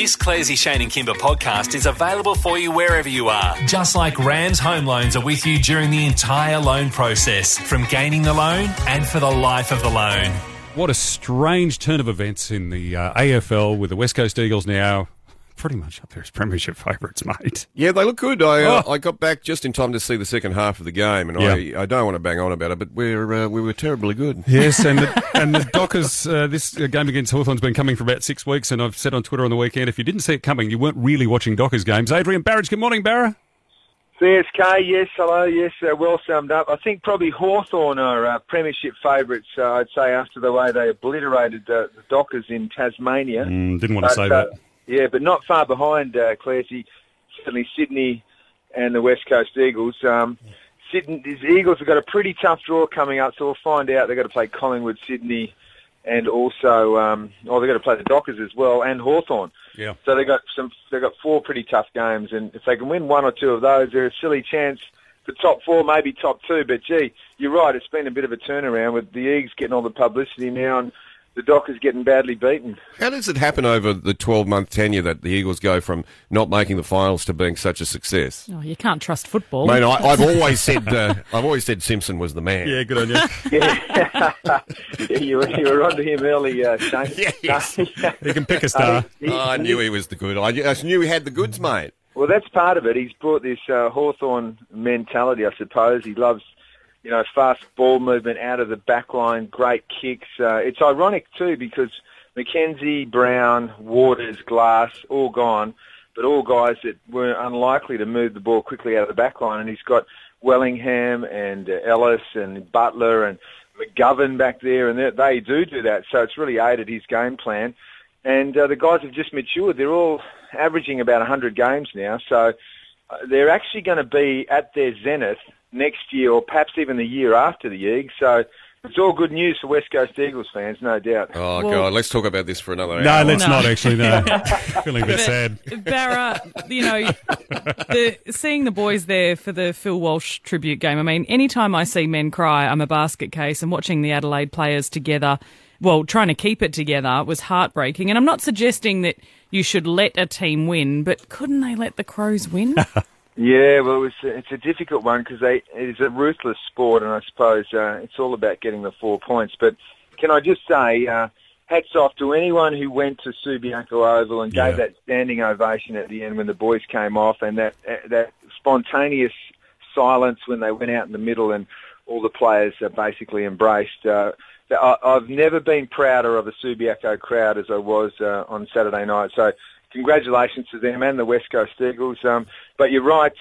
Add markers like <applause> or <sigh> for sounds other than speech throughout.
This Clairsy, Shane and Kymba podcast is available for you wherever you are. Just like Rams Home Loans are with you during the entire loan process, from gaining the loan and for the life of the loan. What a strange turn of events in the uh, AFL with the West Coast Eagles now pretty much up there as premiership favourites, mate. Yeah, they look good. I uh, Oh. I got back just in time to see the second half of the game, and Yeah. I I don't want to bang on about it, but we're uh, we were terribly good. Yes, and the, <laughs> and the Dockers, uh, this uh, game against Hawthorn's been coming for about six weeks, and I've said on Twitter on the weekend, if you didn't see it coming, you weren't really watching Dockers games. Adrian Barich, good morning, Barra. CSK, yes, hello, yes, uh, well summed up. I think probably Hawthorn are uh, premiership favourites, uh, I'd say, after the way they obliterated uh, the Dockers in Tasmania. Mm, didn't want to say uh, that. Yeah, but not far behind, uh, Clairsy. Certainly Sydney and the West Coast Eagles. Um, Sydney, these Eagles have got a pretty tough draw coming up, so we'll find out. They've got to play Collingwood, Sydney, and also, um, oh, they've got to play the Dockers as well, and Hawthorn. Yeah. So they got some. They've got four pretty tough games, and if they can win one or two of those, they're a silly chance for top four, maybe top two. But gee, you're right. It's been a bit of a turnaround with the Eagles getting all the publicity now, and the Dockers getting badly beaten. How does it happen over the 12 month tenure that the Eagles go from not making the finals to being such a success? Oh, you can't trust football. Mate, I, I've <laughs> always said uh, I've always said Simpson was the man. Yeah, good on you. <laughs> <laughs> Yeah, yeah you, were, you were onto him early, uh, Shane. Yes. you can pick a star. Oh, I knew he was the good. I, I knew he had the goods, mate. Well, that's part of it. He's brought this uh, Hawthorn mentality, I suppose. He loves, you know, fast ball movement out of the back line, great kicks. Uh, it's ironic, too, because Mackenzie, Brown, Waters, Glass, all gone, but all guys that were unlikely to move the ball quickly out of the back line. And he's got Wellingham and uh, Ellis and Butler and McGovern back there, and they, they do do that. So it's really aided his game plan. And uh, the guys have just matured. They're all averaging about 100 games now. So uh, they're actually going to be at their zenith next year or perhaps even the year after the Eagles. So it's all good news for West Coast Eagles fans, no doubt. Oh, Well- God, let's talk about this for another hour. No, hour. let's No. not actually, no. <laughs> <laughs> Feeling a bit But, sad. Barra, you know, the, seeing the boys there for the Phil Walsh tribute game. I mean, anytime I see men cry, I'm a basket case, and watching the Adelaide players together, well, trying to keep it together was heartbreaking. And I'm not suggesting that you should let a team win, but couldn't they let the Crows win? <laughs> Yeah, well, it was, it's a difficult one because it is a ruthless sport, and I suppose uh, it's all about getting the four points. But can I just say, uh, hats off to anyone who went to Subiaco Oval and gave Yeah. that standing ovation at the end when the boys came off, and that uh, that spontaneous silence when they went out in the middle, and all the players uh, basically embraced. Uh, I, I've never been prouder of a Subiaco crowd as I was uh, on Saturday night. So congratulations to them and the West Coast Eagles. Um, but you're right.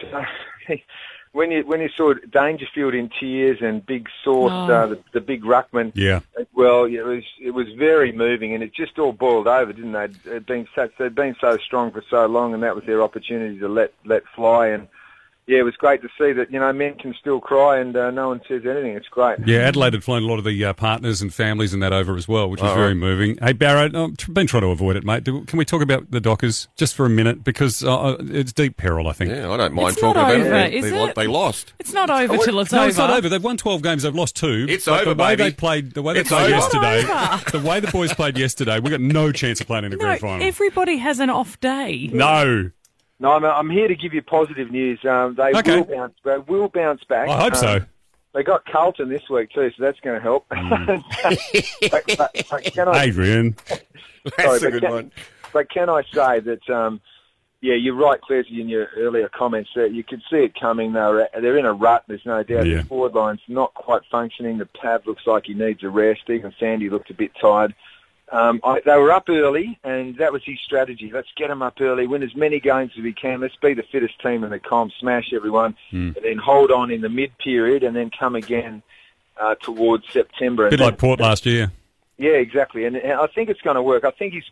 <laughs> when you when you saw Dangerfield in tears and Big Sauce, Oh. uh, the, the big ruckman, Yeah. well, it was it was very moving, and it just all boiled over, didn't they? They'd been such, they'd been so strong for so long, and that was their opportunity to let let fly. And yeah, it was great to see that you know men can still cry, and uh, no one says anything. It's great. Yeah, Adelaide had flown a lot of the uh, partners and families and that over as well, which was Oh, very right. moving. Hey, Barrow, I've been trying to avoid it, mate. Do, can we talk about the Dockers just for a minute? Because uh, it's deep peril, I think. Yeah, I don't mind It's talking not about over, it. They, it? they lost. It's not over till it's no, over. it's not over. They've won 12 games. They've lost two. It's but over, the way baby. they played, the way they It's played over. yesterday, It's over. the way the boys played yesterday, we got no chance of playing in the No, grand final. everybody has an off day. no, No, I'm, I'm here to give you positive news. Um, they Okay. will bounce. They will bounce back. I hope so. Um, They got Carlton this week too, so that's going to help. <laughs> but, but- but can I, Adrian. <laughs> That's Sorry, a good can- one. but can I say that? Um, yeah, you're right, Clairsy, in your earlier comments. That you could see it coming. They're they're in a rut. There's no doubt. Yeah. The forward line's not quite functioning. The Pav looks like he needs a rest. Even Sandy looked a bit tired. Um, I, they were up early, and that was his strategy. Let's get them up early, win as many games as we can. Let's be the fittest team in the comp, smash everyone, Hmm. and then hold on in the mid period, and then come again uh, towards September. A bit And like Port last year. yeah, exactly. And, and I think it's going to work. I think he's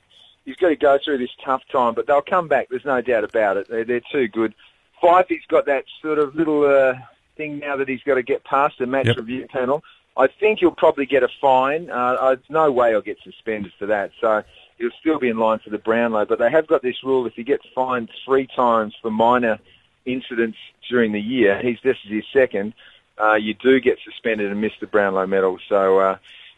he's got to go through this tough time, but they'll come back. There's no doubt about it. They're, they're too good. Fifey's got that sort of little uh, thing now that he's got to get past the match Yep. review panel. I think he'll probably get a fine. Uh, uh, there's no way he'll get suspended for that. So he'll still be in line for the Brownlow. But they have got this rule: if he gets fined three times for minor incidents during the year, he's this is his second. Uh, you do get suspended and miss the Brownlow medal. So uh,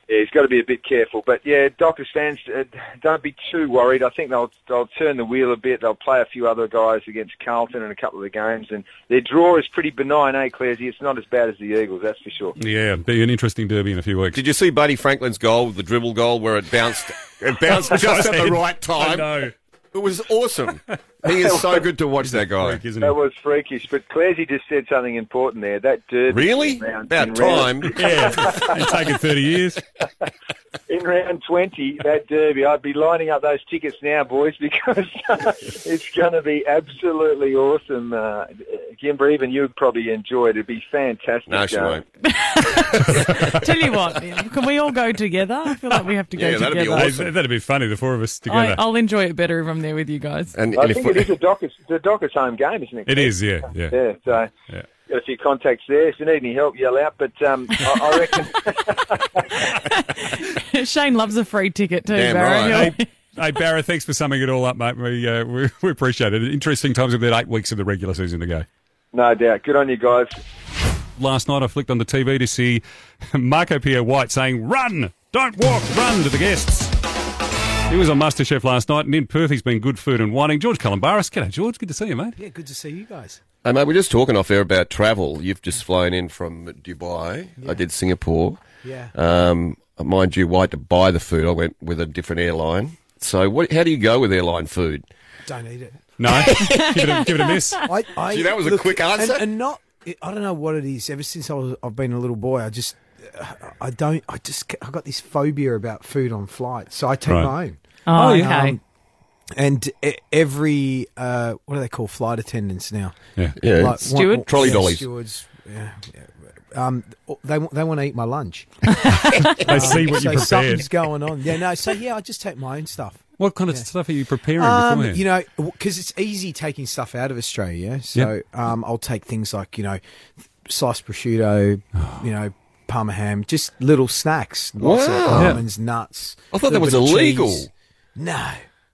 Yeah, he's got to be a bit careful. But yeah, Dockers fans, uh, don't be too worried. I think they'll they'll turn the wheel a bit. They'll play a few other guys against Carlton in a couple of the games, and their draw is pretty benign, eh, Clairsy? It's not as bad as the Eagles, that's for sure. Yeah, be an interesting derby in a few weeks. Did you see Buddy Franklin's goal, the dribble goal, where it bounced? It bounced <laughs> just at the right time. I know. It was awesome. He is so good to watch that guy. Freak, isn't it? That was freakish. But Clairsy just said something important there. That derby Really? in About in round- time. <laughs> Yeah, it's taken 30 years. in round 20, that derby, I'd be lining up those tickets now, boys, <laughs> because it's going to be absolutely awesome. Uh, Kymba, even you'd probably enjoy it. It'd be fantastic. No, she uh, won't. Tell you what, can we all go together? I feel like we have to go Yeah, that'd be together. awesome. That'd be funny, the four of us together. I'll enjoy it better if I'm there with you guys. And, I and think it is a Dockers, it's a Dockers home game, isn't it? it is, yeah, yeah. Yeah, so Yeah. got a few contacts there. If you need any help, yell out. But um, I, I reckon <laughs> Shane loves a free ticket too, Damn Barry. right. Hey, hey, Barra, thanks for summing it all up, mate. We, uh, we, we appreciate it. Interesting times with about eight weeks of the regular season to go. no doubt. Good on you guys. Last night I flicked on the TV to see <laughs> Marco Pierre White saying, Run! Don't walk, run to the guests. He was on MasterChef last night, and in Perth he's been good food and whining. George Calombaris. G'day, George. Good to see you, mate. Yeah, good to see you guys. Hey, mate, we're just talking off air about travel. You've just flown in from Dubai. I did Singapore. Yeah. Um, mind you, I had to buy the food. I went with a different airline. So, what? How do you go with airline food? Don't eat it. No? <laughs> give, it a, give it a miss. I, I, Gee, that was a quick answer. And, and not, I don't know what it is. Ever since I was, I've been a little boy, I just, I don't, I just, I got this phobia about food on flights. So I take Right. my own. Oh, yeah. okay. Um, and e- every, uh, what do they call flight attendants now? Yeah. Yeah, Like, it's- Steward? want- Trolley yeah, dollies. Stewards. Yeah, yeah. Um, they want- they want to eat my lunch. <laughs> They see <laughs> what so you prepared. something's going on. Yeah, no. So yeah, I just take my own stuff. What kind of stuff are you preparing Um, beforehand? you know, because it's easy taking stuff out of Australia. yeah? So um, I'll take things like you know, sliced prosciutto, <sighs> you know, parma ham, just little snacks, lots Wow. of almonds, nuts. I thought that was illegal. cheese. No,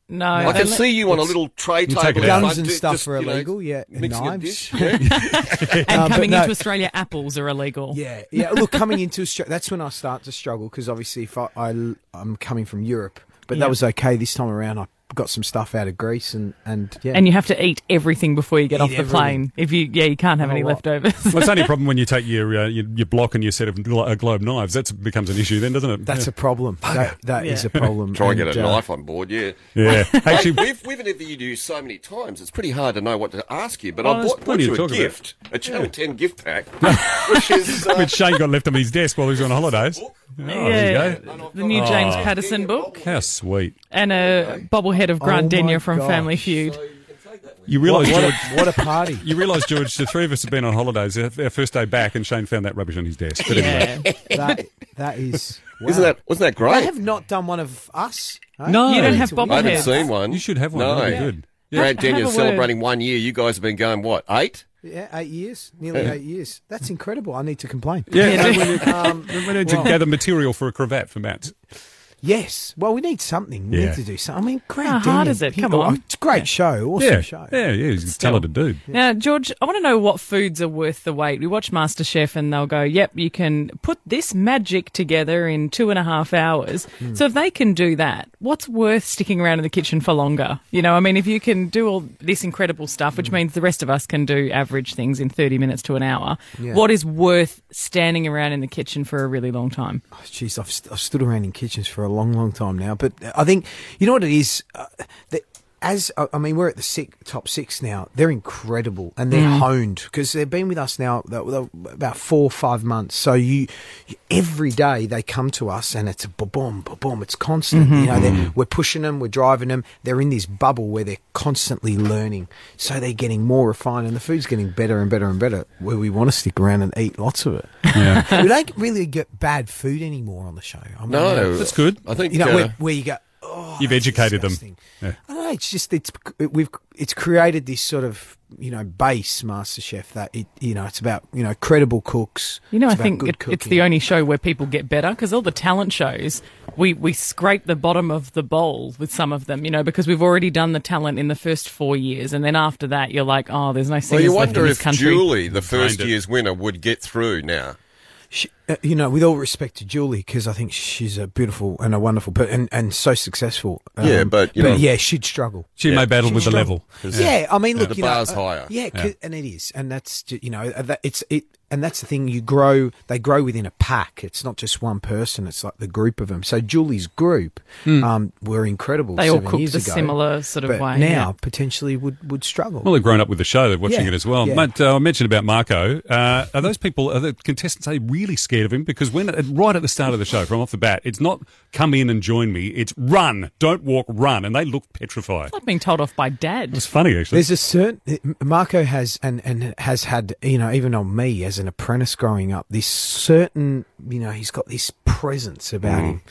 No, I can see you on a little tray You table. take it in out. front, guns and stuff just, are you know, illegal. yeah, and knives. dish. Yeah. <laughs> and Uh, coming no. into Australia, apples are illegal. Yeah, yeah. Look, coming into Australia, that's when I start to struggle because obviously, if I, I am coming from Europe, but Yeah. that was okay this time around. I got some stuff out of Greece and and yeah, And you have to eat everything before you get Eat off the everything. plane. If you, yeah, you can't have Oh, any what? leftovers. well, it's only a <laughs> problem when you take your, uh, your your block and your set of glo- uh, globe knives. That becomes an issue then, doesn't it? that's a problem. That, that is Yeah. a problem. <laughs> Try and get a uh, knife on board, yeah. yeah. <laughs> Actually, we've, we've interviewed you so many times, it's pretty hard to know what to ask you. But Oh, I there's bought, bought you a gift. about. Gift, a Channel 10 gift pack, <laughs> which is... Uh, which Shane got left on his desk while he was on holidays. Oh, there you go. the new James Oh. Patterson book How sweet. and a bobblehead of Grant Oh Denyer from gosh. Family Feud. You realise, what, George, a, what a party! <laughs> you realise, George, the three of us have been on holidays. Our our first day back, and Shane found that rubbish on his desk. But anyway. Yeah. that that is. Wow. Isn't that, wasn't that They great? have not done one of us. eh? No. You don't have bobbleheads. I haven't seen one. You should have one. No. That'd be good. Grant Have a word. celebrating one year. You guys have been going, what, eight? Yeah, eight years, nearly Yeah. eight years. That's incredible. I need to complain. Yeah, Yeah. we need, Um, we need to well, gather material for a cravat for Matt. Yes. Well, we need something. We Yeah. need to do something. I mean, great. How hard is it? Come oh, on. it's a great show. Awesome Yeah, show. yeah, yeah. He's a Still. talented dude. Now, George, I want to know what foods are worth the wait. We watch MasterChef and they'll go, yep, you can put this magic together in two and a half hours. Hmm. So if they can do that, what's worth sticking around in the kitchen for longer? You know, I mean, if you can do all this incredible stuff, which hmm. means the rest of us can do average things in 30 minutes to an hour, Yeah. what is worth standing around in the kitchen for a really long time? Oh, Jeez, I've, st- I've stood around in kitchens for a long, long time now. But I think you know what it is. Uh, that as I I mean, we're at the six, top six now. They're incredible and they're mm. honed because they've been with us now they're- they're about four, or five months. So you, you every day they come to us and it's a boom, boom. It's constant. You mm-hmm. know, mm. we're pushing them, we're driving them. They're in this bubble where they're constantly learning. So they're getting more refined and the food's getting better and better and better. Where we want to stick around and eat lots of it. Yeah. <laughs> we don't really get bad food anymore on the show. I mean, No. That's good. I think... you know uh, where, where you go. Oh, You've that's educated them. Yeah. I know. It's just it's we've it's created this sort of you know base MasterChef that it you know it's about you know credible cooks. You know, It's I think it, it's the only show where people get better because all the talent shows, we, we scrape the bottom of the bowl with some of them, you know, because we've already done the talent in the first four years. And then after that, you're like, oh, there's no Well, singers you left wonder in this if country. Julie, the first Drained it. year's winner, would get through now. She, uh, you know, with all respect to Julie, because I think she's a beautiful and a wonderful, per- and and so successful. Um, Yeah, but, you know- yeah, she'd struggle. She may battle with the She'd level. struggle. Yeah, I mean, look, the you know, bar's uh, higher. yeah. and it is, and that's ju- you know, uh, that it's it, and that's the thing. You grow, they grow within a pack. It's not just one person. It's like the group of them. So Julie's group um, were incredible. They all seven cooked years a ago, similar sort of but way, Now yeah. potentially would would struggle. Well, they've grown up with the show. They're watching Yeah, it as well. yeah. But uh, I mentioned about Marco. Uh, are those people, are the contestants, are they really scared of him? Because when right at the start of the show, from off the bat, it's not come in and join me. It's run, don't walk, run, and they look petrified. Like being told off by dad. It's funny actually. There's a certain Marco has and and has had you know even on me as an apprentice growing up this certain you know he's got this presence about him.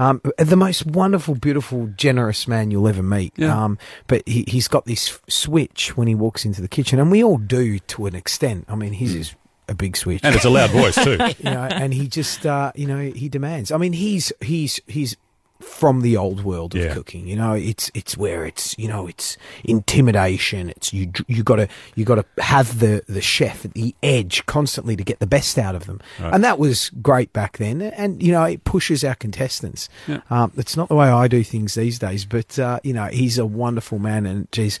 Um, the most wonderful, beautiful, generous man you'll ever meet. Yeah. Um, but he, he's got this f- switch when he walks into the kitchen, and we all do to an extent. I mean, his is a big switch, and it's a loud voice too. <laughs> you know, and he just, uh, you know, he demands. I mean, he's he's he's from the old world of Yeah. cooking. You know, it's it's where it's you know it's intimidation. It's you you got to you got to have the the chef at the edge constantly to get the best out of them, and that was great back then. And you know, it pushes our contestants. Um, it's not the way I do things these days, but uh, you know, he's a wonderful man, and geez,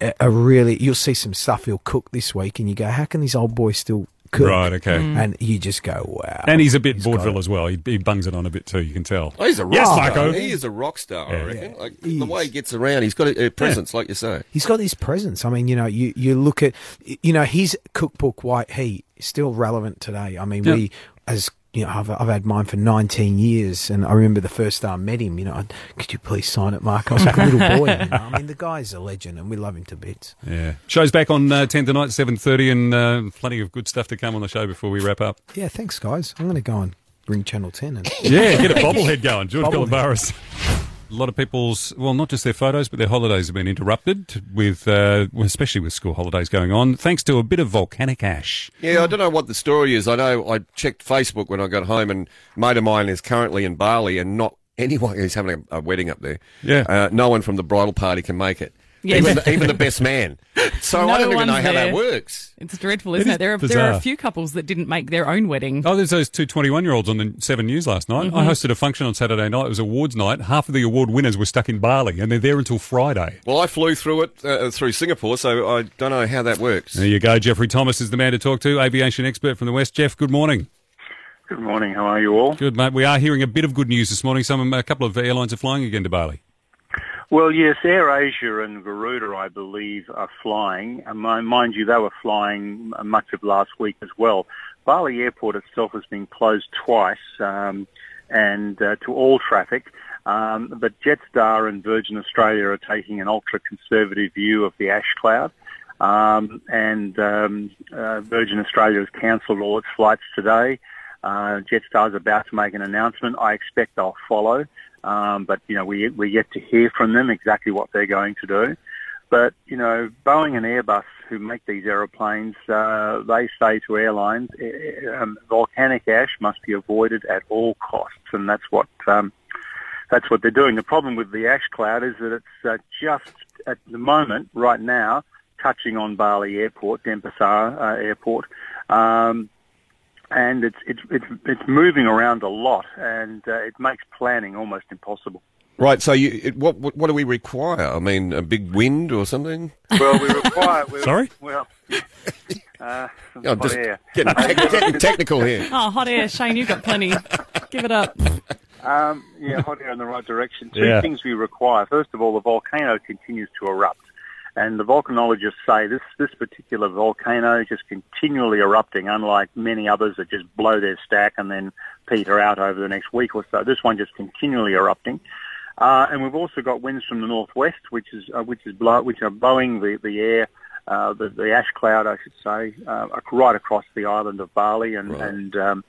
a, a really you'll see some stuff he'll cook this week, and you go, how can this old boy still cook? Right, okay. Mm. And you just go, wow. And he's a bit He's vaudeville as well. He, he bungs it on a bit too. You can tell. Oh, he's a rock Yes, star. Marco. He is a rock star, Yeah. I reckon. Like, the way he gets around, he's got a, a presence, like you say. He's got this presence. I mean, you know, you, you look at, you know, his cookbook, White Heat, still relevant today. I mean, Yeah. we, as, you know, I've, I've had mine for 19 years, and I remember the first time I met him, you know, I'd, could you please sign it, Mark? I was like a little boy. You know? I mean, the guy's a legend, and we love him to bits. Yeah. Show's back on uh, 10 tonight, 7.30, and uh, plenty of good stuff to come on the show before we wrap up. Yeah, thanks, guys. I'm going to go and ring Channel 10 and Yeah, get a bobblehead going. George Bobblehead. A lot of people's, well, not just their photos, but their holidays have been interrupted with, uh, especially with school holidays going on, thanks to a bit of volcanic ash. Yeah, I don't know what the story is. I know I checked Facebook when I got home, and a mate of mine is currently in Bali, and not <laughs> anyone is having a, a wedding up there. Yeah. Uh, no one from the bridal party can make it. Yeah. Even, the, <laughs> even the best man. So No I don't even know one's how that works. It's dreadful, isn't is it? There are, there are a few couples that didn't make their own wedding. Oh, there's those two 21 year olds on the 7 News last night. I hosted a function on Saturday night. It was awards night. Half of the award winners were stuck in Bali, and they're there until Friday. Well, I flew through it uh, through Singapore, so I don't know how that works. There you go. Geoffrey Thomas is the man to talk to, aviation expert from the West. Geoff, good morning. Good morning. How are you all? Good, mate. We are hearing a bit of good news this morning. Some, a couple of airlines are flying again to Bali. Well, yes, Air Asia and Garuda, I believe, are flying. And mind you, they were flying much of last week as well. Bali Airport itself has been closed twice, um, and uh, to all traffic. Um, but Jetstar and Virgin Australia are taking an ultra-conservative view of the ash cloud. Um, and um, uh, Virgin Australia has cancelled all its flights today. Uh, Jetstar is about to make an announcement. I expect they'll follow, um, but you know we we're yet to hear from them exactly what they're going to do. But you know, Boeing and Airbus, who make these aeroplanes, uh, they say to airlines, eh, um, volcanic ash must be avoided at all costs, and that's what um, that's what they're doing. The problem with the ash cloud is that it's uh, just at the moment, right now, touching on Bali Airport, Denpasar uh, Airport. Um, and it's it's it's it's moving around a lot, and uh, it makes planning almost impossible. Right, so you, it, what, what what do we require? I mean, a big wind or something? Well, we require. we <laughs> Sorry? Well, uh, some hot just air. getting, <laughs> tec- getting technical here. <laughs> Oh, hot air. Shane, you've got plenty. Give it up. Um, yeah, hot air in the right direction. Two Yeah. things we require. First of all, the volcano continues to erupt. And the volcanologists say this, this particular volcano is just continually erupting, unlike many others that just blow their stack and then peter out over the next week or so. This one just continually erupting. Uh, and we've also got winds from the northwest, which is uh, which is blow, which are blowing the the air, uh, the, the ash cloud, I should say, uh, right across the island of Bali, and and um,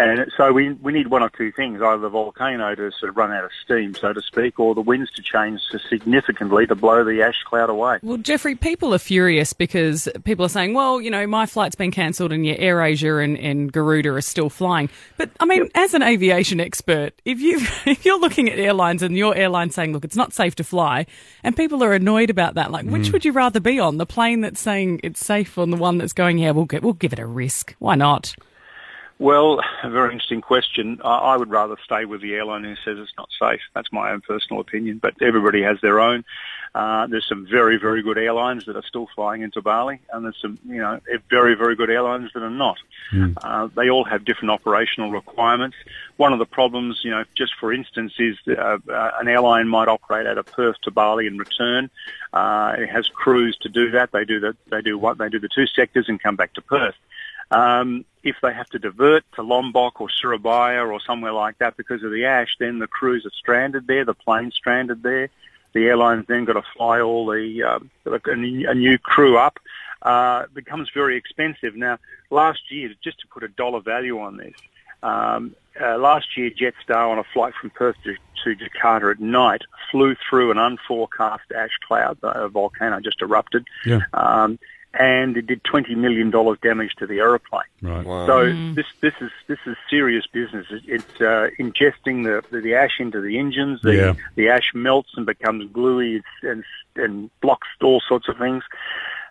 and so we we need one or two things: either the volcano to sort of run out of steam, so to speak, or the winds to change significantly to blow the ash cloud away. Well, Geoffrey, people are furious because people are saying, well, you know, my flight's been cancelled and your Air Asia and, and Garuda are still flying. But, I mean, as an aviation expert, if, you, <laughs> if you're looking at airlines and your airline saying, look, it's not safe to fly, and people are annoyed about that, like, which mm. would you rather be on? The plane that's saying it's safe or the one that's going, yeah, we'll, get, we'll give it a risk. Why not? Well, a very interesting question. I, would rather stay with the airline who says it's not safe. That's my own personal opinion, but everybody has their own. Uh, there's some very, very good airlines that are still flying into Bali, and there's some, you know, very, very good airlines that are not. Mm. Uh, they all have different operational requirements. One of the problems, you know, just for instance, is that, uh, uh an airline might operate out of Perth to Bali and return. Uh, it has crews to do that. They do that. They do what? They do the two sectors and come back to Perth. Um, if they have to divert to Lombok or Surabaya or somewhere like that because of the ash, then the crews are stranded there, the plane's stranded there. The airline's then got to fly all the uh, a new crew up. Uh, becomes very expensive. Now, last year, just to put a dollar value on this, um, uh, last year Jetstar on a flight from Perth to, to, Jakarta at night flew through an unforecast ash cloud. A volcano just erupted. Yeah. Um, and it did twenty million dollars damage to the aeroplane. Right. Wow. So mm. this this is this is serious business. it's uh, ingesting the, the, the ash into the engines. The yeah. the ash melts and becomes gluey and and blocks all sorts of things.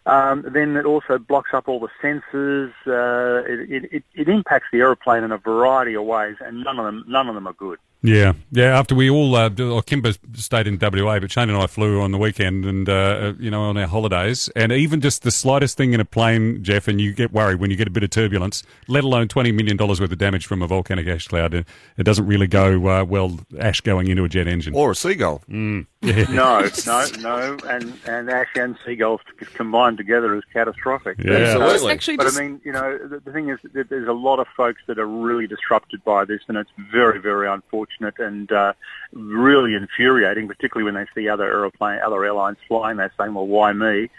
Um, then it also blocks up all the sensors. Uh, it, it, it impacts the aeroplane in a variety of ways, and none of them none of them are good. Yeah, yeah. After we all, uh, Kymba stayed in WA, but Shane and I flew on the weekend, and uh, uh, you know, on our holidays, and even just the slightest thing in a plane, Geoff, and you get worried when you get a bit of turbulence. Let alone twenty million dollars worth of damage from a volcanic ash cloud. It, it doesn't really go uh, well. Ash going into a jet engine or a seagull. Mm. Yeah. <laughs> no, no, no, and and ash and seagulls combined together is catastrophic. Yeah, absolutely. Actually, but I mean, you know, the, the thing is, that there's a lot of folks that are really disrupted by this, and it's very, very unfortunate unfortunate and uh, really infuriating, particularly when they see other airplane, other airlines flying. They're saying, "Well, why me?"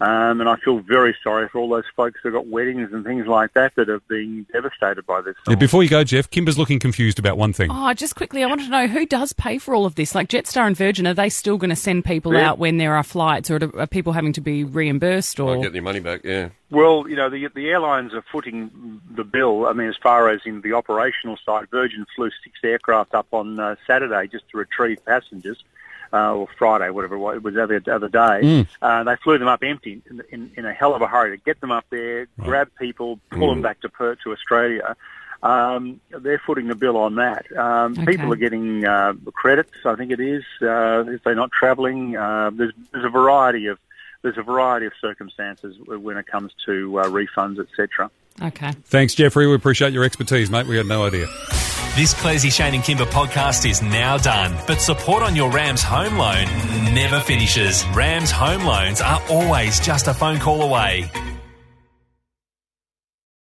Um, and I feel very sorry for all those folks who've got weddings and things like that that have been devastated by this. Yeah, before you go, Geoff, Kymba's looking confused about one thing. Oh, just quickly, I wanted to know who does pay for all of this? Like Jetstar and Virgin, are they still going to send people yeah. out when there are flights, or are people having to be reimbursed? Or I'll get their money back? Yeah. Well, you know, the the airlines are footing the bill. I mean, as far as in the operational side, Virgin flew six aircraft up on uh, Saturday just to retrieve passengers uh, or Friday, whatever it was, it was the other, other day. Mm. Uh, they flew them up empty in, in, in, a hell of a hurry to get them up there, right. grab people, pull mm. them back to Perth to Australia. Um, they're footing the bill on that. Um, okay. People are getting uh, credits, I think it is, uh, if they're not travelling. Uh, there's, there's a variety of there's a variety of circumstances when it comes to uh, refunds, etc. Okay. Thanks, Geoffrey. We appreciate your expertise, mate. We had no idea. This Clairsy Shane and Kymba podcast is now done, but support on your Rams home loan never finishes. Rams home loans are always just a phone call away.